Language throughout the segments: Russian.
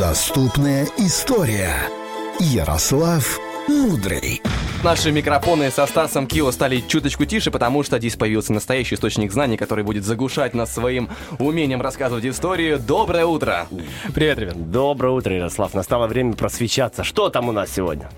Доступная история. Ярослав Мудрый. Наши микрофоны со Стасом Кио стали чуточку тише, потому что здесь появился настоящий источник знаний, который будет заглушать нас своим умением рассказывать историю. Доброе утро! Привет, ребят. Доброе утро, Ярослав. Настало время просвещаться. Что там у нас сегодня?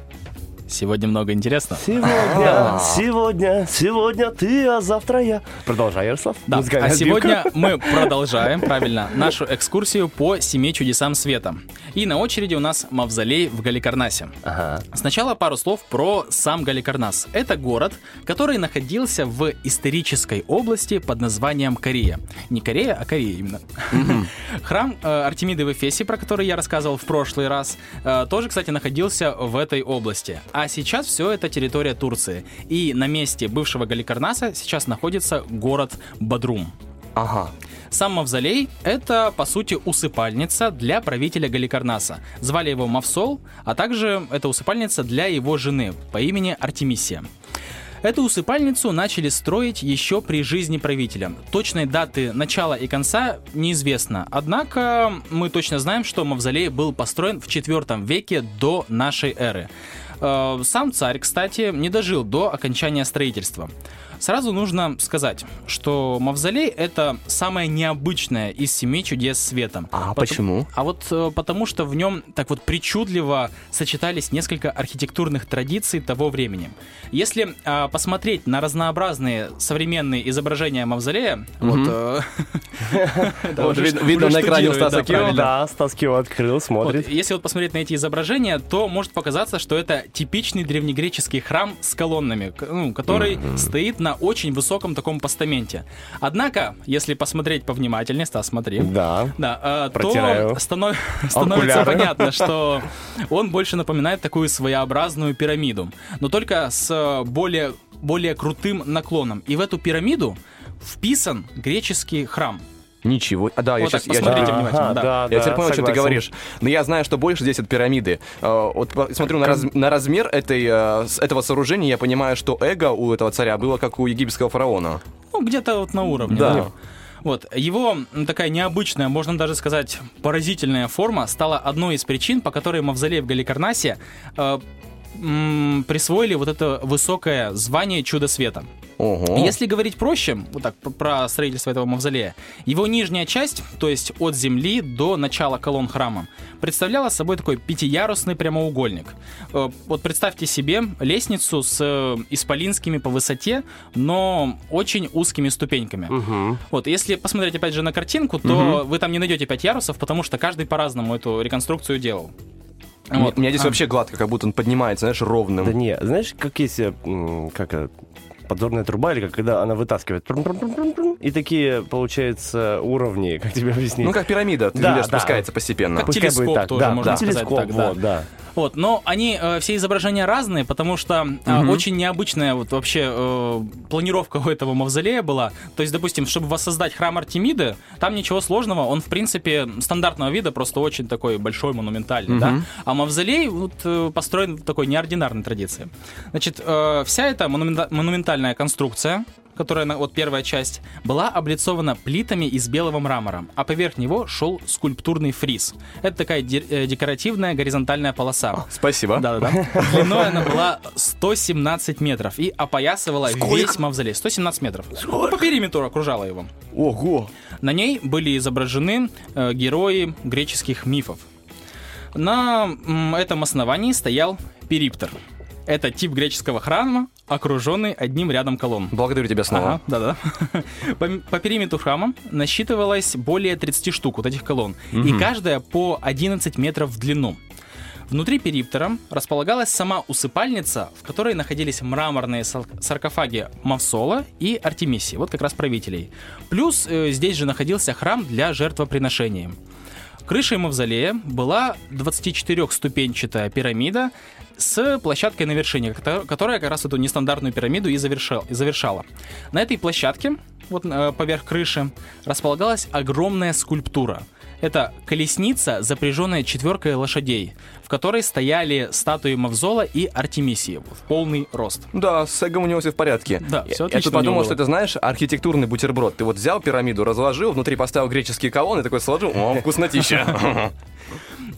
Сегодня много интересного. Сегодня, сегодня, сегодня ты, а завтра я. Продолжай, Ярослав. Да, а сегодня мы продолжаем, правильно, нашу экскурсию по семи чудесам света. И на очереди у нас мавзолей в Галикарнасе. Ага. Сначала пару слов про сам Галикарнас. Это город, который находился в исторической области под названием Корея. Не Корея, а Корея именно. Храм э, Артемиды в Эфесе, про который я рассказывал в прошлый раз, э, тоже, кстати, находился в этой области. А сейчас все это территория Турции. И на месте бывшего Галикарнаса сейчас находится город Бадрум. Ага. Сам мавзолей — это, по сути, усыпальница для правителя Галикарнаса. Звали его Мавсол, а также это усыпальница для его жены по имени Артемисия. Эту усыпальницу начали строить еще при жизни правителя. Точной даты начала и конца неизвестно. Однако мы точно знаем, что мавзолей был построен в IV веке до нашей эры. Э, Сам царь, кстати, не дожил до окончания строительства. Сразу нужно сказать, что мавзолей это самое необычное из семи чудес света. А Потом- почему? А вот э, потому что в нем так вот причудливо сочетались несколько архитектурных традиций того времени. Если а, посмотреть на разнообразные современные изображения мавзолея, вот, э, видно на экране Стаса да, Кио. правильно. Да, Стас Кио открыл, смотрит. если вот посмотреть на эти изображения, то может показаться, что это типичный древнегреческий храм с колоннами, ну, который стоит на очень высоком таком постаменте. Однако, если посмотреть повнимательнее, Стас, смотри. Да. Да, э, то станов- становится понятно, что он больше напоминает такую своеобразную пирамиду, но только с э, более, более крутым наклоном. И в эту пирамиду вписан греческий храм. Ничего. А, да, я Вот так, сейчас... я посмотрите щас- внимательно, да. Я теперь понял, о чем ты согласен. говоришь. Но я знаю, что больше здесь от пирамиды. Э, Вот смотрю на, раз- на размер этой, э, этого сооружения, я понимаю, что эго у этого царя было как у египетского фараона. Ну, где-то вот на уровне. Да. Вот, его такая необычная, можно даже сказать, поразительная форма стала одной из причин, по которой мавзолей в Галикарнасе э, м, присвоили вот это высокое звание чудо света. Ого. Если говорить проще, вот так пр- про строительство этого мавзолея, его нижняя часть, то есть от земли до начала колонн храма, представляла собой такой пятиярусный прямоугольник. Э, Вот представьте себе лестницу с э, исполинскими по высоте, но очень узкими ступеньками. Мгм. Вот, если посмотреть опять же на картинку, то вы там не найдете пять ярусов, потому что каждый по-разному эту реконструкцию делал. У Вот. меня здесь А. вообще гладко, как будто он поднимается, знаешь, ровным. Да не, знаешь, как есть, э, как подзорная труба, или как когда она вытаскивает, и такие, получается, уровни, как тебе объяснить? Ну, как пирамида, Да, да. спускается постепенно. Как Пускай будет телескоп так, тоже, да, можно да. сказать телескоп, так, да. вот, да. Вот, но они э, все изображения разные, потому что э, очень необычная вот вообще э, планировка у этого мавзолея была. То есть, допустим, чтобы воссоздать храм Артемиды, там ничего сложного, он в принципе стандартного вида, просто очень такой большой, монументальный, да. А мавзолей вот э, построен в такой неординарной традиции. Значит, э, вся эта монумента- монументальная конструкция которая вот первая часть, была облицована плитами из белого мрамора, а поверх него шел скульптурный фриз. Это такая де- э, декоративная горизонтальная полоса. Спасибо. Да-да-да. Длиной она была 117 метров и опоясывала весь мавзолей. 117 метров. Ну, По периметру окружала его. Ого. На ней были изображены э, герои греческих мифов. На м, этом основании стоял периптер. Это тип греческого храма, окруженный одним рядом колонн. Благодарю тебя снова. Ага, да-да. По, по периметру храма насчитывалось более 30 штук вот этих колонн, и каждая по 11 метров в длину. Внутри периптера располагалась сама усыпальница, в которой находились мраморные сар- саркофаги Мавсола и Артемисии, вот как раз правителей. Плюс э, здесь же находился храм для жертвоприношения. Крышей мавзолея была 24-ступенчатая пирамида с площадкой на вершине, кото- которая как раз эту нестандартную пирамиду и, завершал- и завершала. На этой площадке, вот э, поверх крыши, располагалась огромная скульптура. Это колесница, запряженная четверкой лошадей, в которой стояли статуи Мавзола и Артемисии в полный рост. Да, с эгом у него все в порядке. Да, Я- всё Я отлично тут подумал, что это, знаешь, архитектурный бутерброд. Ты вот взял пирамиду, разложил, внутри поставил греческие колонны, такой сложил, о, вкуснотища.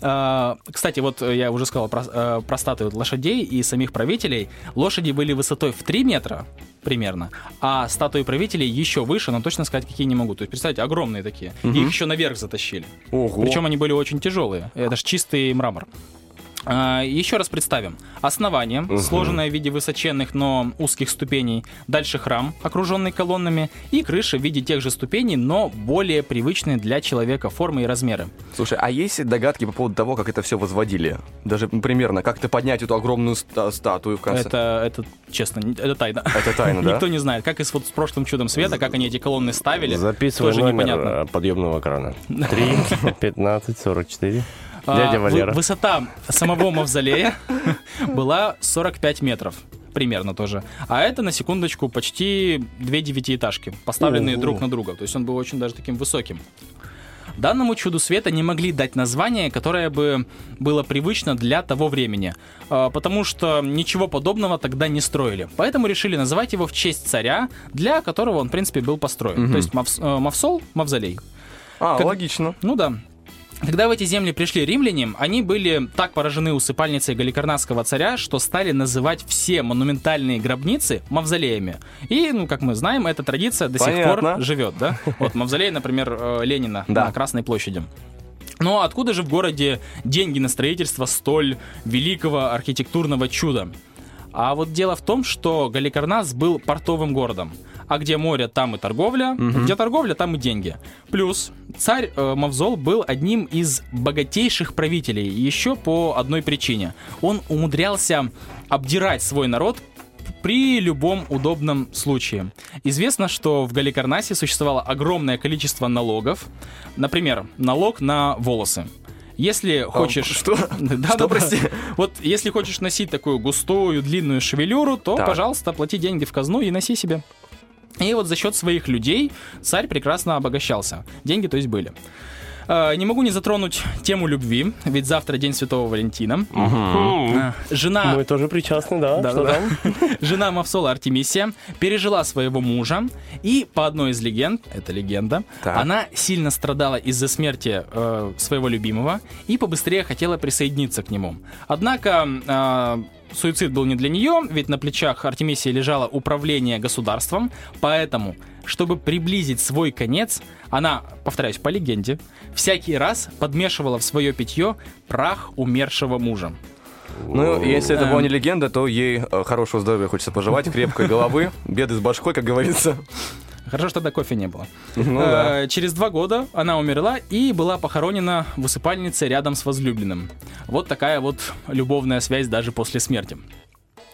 А, Кстати, вот э, я уже сказал про, э, про статуи лошадей и самих правителей. Лошади были высотой в 3 метра примерно, а статуи правителей еще выше, но точно сказать какие не могу. То есть, представьте, огромные такие. И их еще наверх затащили. Ого. Причем они были очень тяжелые. Это же чистый мрамор. А, Еще раз представим. Основание, сложенное в виде высоченных, но узких ступеней. Дальше храм, окруженный колоннами. И крыша в виде тех же ступеней, но более привычные для человека формы и размеры. Слушай, а есть догадки по поводу того, как это все возводили? Даже м, примерно, как-то поднять эту огромную ста- статую в конце? Это, это, честно, это тайна. Это тайна, да? Никто не знает. Как и с, вот, с прошлым чудом света, как они эти колонны ставили, Записывай тоже номер непонятно. э, подъемного крана. 3, 15, 44. А, Дядя вы- Валера. высота самого мавзолея была 45 метров. Примерно тоже. А это, на секундочку, почти две девятиэтажки, поставленные Ого. друг на друга. То есть он был очень даже таким высоким. Данному чуду света не могли дать название, которое бы было привычно для того времени, а, потому что ничего подобного тогда не строили. Поэтому решили называть его в честь царя, для которого он, в принципе, был построен. То есть Мавс- э, Мавсол, Мавзолей. А, как- логично. Ну да. Когда в эти земли пришли римляне, они были так поражены усыпальницей галикарнасского царя, что стали называть все монументальные гробницы мавзолеями. И, ну, как мы знаем, эта традиция до сих Понятно. пор живет, да? Вот мавзолей, например, э, Ленина Да. на Красной площади. Но откуда же в городе деньги на строительство столь великого архитектурного чуда? А вот дело в том, что Галикарнас был портовым городом. А где море, там и торговля, где торговля, там и деньги. Плюс царь э, Мавзол был одним из богатейших правителей еще по одной причине. Он умудрялся обдирать свой народ при любом удобном случае. Известно, что в Галикарнасе существовало огромное количество налогов. Например, налог на волосы. Если хочешь... что? Да, Что, да, прости? Вот если хочешь носить такую густую, длинную шевелюру, то, пожалуйста, плати деньги в казну и носи себе. И вот за счет своих людей царь прекрасно обогащался. Деньги, то есть, были. Э, Не могу не затронуть тему любви, ведь завтра День Святого Валентина. Э, Жена Мы тоже причастны, да? Да, Что да, там? Жена Мавсола Артемисия пережила своего мужа, и по одной из легенд, это легенда, Так. она сильно страдала из-за смерти э, своего любимого и побыстрее хотела присоединиться к нему. Однако э, суицид был не для нее, ведь на плечах Артемисии лежало управление государством, поэтому, чтобы приблизить свой конец, она, повторяюсь, по легенде, всякий раз подмешивала в свое питье прах умершего мужа. Ну, если это Эм. была не легенда, то ей э, хорошего здоровья хочется пожелать, крепкой головы, беды с башкой, как говорится. Хорошо, что тогда кофе не было. Ну да. Э, Через два года она умерла и была похоронена в усыпальнице рядом с возлюбленным. Вот такая вот любовная связь даже после смерти.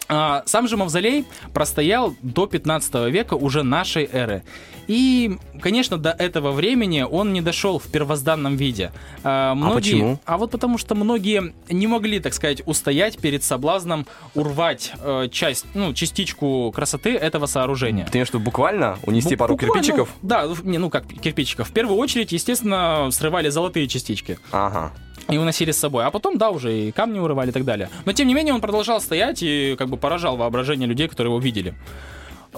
А, Сам же мавзолей простоял до 15 века уже нашей эры. И, конечно, до этого времени он не дошел в первозданном виде. А, многие- почему? А вот потому что многие не могли, так сказать, устоять перед соблазном урвать э, часть, ну, частичку красоты этого сооружения. В виду буквально унести Бу- пару буквально, кирпичиков? Да, не, ну как кирпичиков. В первую очередь, естественно, срывали золотые частички Ага. И уносили с собой. А потом, да, уже и камни урывали и так далее. Но тем не менее он продолжал стоять и как бы поражал воображение людей, которые его видели.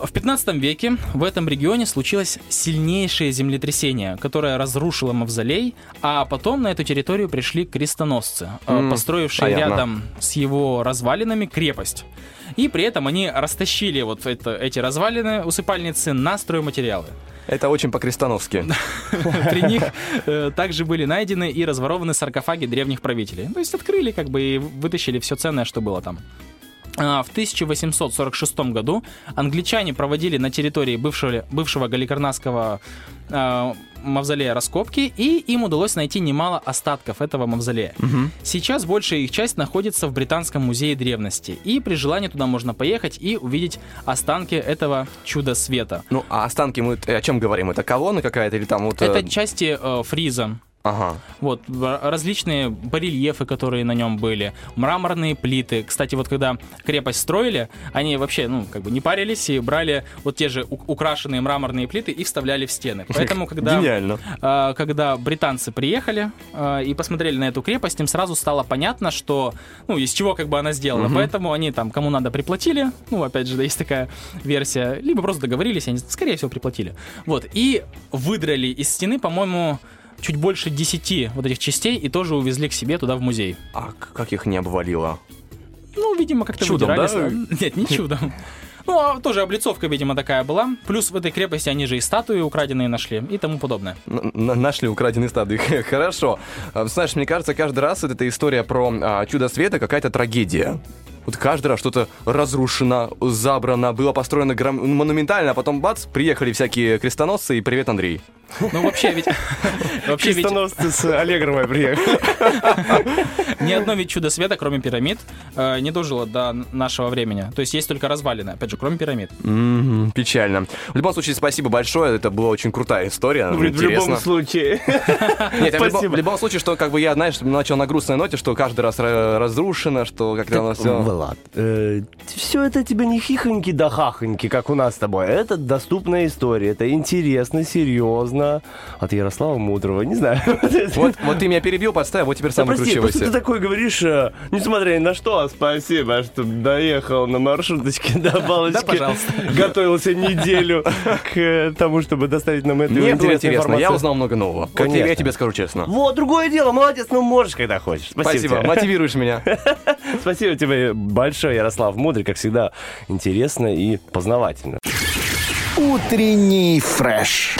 В 15 веке в этом регионе случилось сильнейшее землетрясение, которое разрушило мавзолей, а потом на эту территорию пришли крестоносцы, М, построившие понятно. рядом с его развалинами крепость. И при этом они растащили вот это- эти развалины, усыпальницы, на стройматериалы. Это очень по-крестановски. При них э, также были найдены и разворованы саркофаги древних правителей. То есть открыли как бы и вытащили все ценное, что было там. А, В 1846 году англичане проводили на территории бывшего, бывшего галикарнасского э, мавзолея раскопки, и им удалось найти немало остатков этого мавзолея. Сейчас большая их часть находится в Британском музее древности, и при желании туда можно поехать и увидеть останки этого чуда света. Ну, а останки мы э, о чем говорим? Это колонна какая-то или там вот... э, Это части э, фриза. Ага. Вот, различные барельефы, которые на нем были, мраморные плиты. Кстати, вот когда крепость строили, они вообще, ну, как бы не парились и брали вот те же украшенные мраморные плиты и вставляли в стены. Поэтому, когда... А, когда британцы приехали а, и посмотрели на эту крепость, им сразу стало понятно, что, ну, из чего как бы она сделана. Поэтому они там, кому надо, приплатили. Ну, опять же, да, есть такая версия. Либо просто договорились, они, скорее всего, приплатили. Вот. И выдрали из стены, по-моему, чуть больше 10 вот этих частей и тоже увезли к себе туда в музей. А как их не обвалило? Ну, видимо, как-то Чудом, выдирались. да? Нет, не чудом. Ну, а тоже облицовка, видимо, такая была. Плюс в этой крепости они же и статуи украденные нашли и тому подобное. Н- Нашли украденные стады. Хорошо. А, Знаешь, мне кажется, каждый раз вот эта история про а, чудо света какая-то трагедия. Вот каждый раз что-то разрушено, забрано, было построено гром- монументально, а потом бац, приехали всякие крестоносцы и привет, Андрей. Ну, вообще ведь... Вообще ведь Крестоносцы с Аллегровой приехали. ни одно ведь чудо света, кроме пирамид, э, не дожило до нашего времени. То есть есть только развалины, опять же, кроме пирамид. Печально. В любом случае, спасибо большое. Это была очень крутая история. В интересно. любом случае. Нет, в, любом, Спасибо. в любом случае, что как бы я, знаешь, начал на грустной ноте, что каждый раз ра- разрушено, что как-то оно все... Влад, все это тебе не хихоньки да хахоньки, как у нас с тобой. Это доступная история. Это интересно, серьезно. От Ярослава Мудрого, не знаю. Вот, вот ты меня перебил, подставил, вот теперь Да сам прости, просто ты такой говоришь, э, несмотря ни на что, спасибо, что доехал на маршруточке до балочки. Да, пожалуйста. Готовился неделю к э, тому, чтобы доставить нам эту Мне интересную интересно, я информацию. узнал много нового. Конечно. я тебе скажу честно. Вот, другое дело, молодец, ну можешь, когда хочешь. Спасибо, Спасибо, мотивируешь меня. Спасибо тебе большое, Ярослав Мудрый, как всегда, интересно и познавательно. Утренний фреш.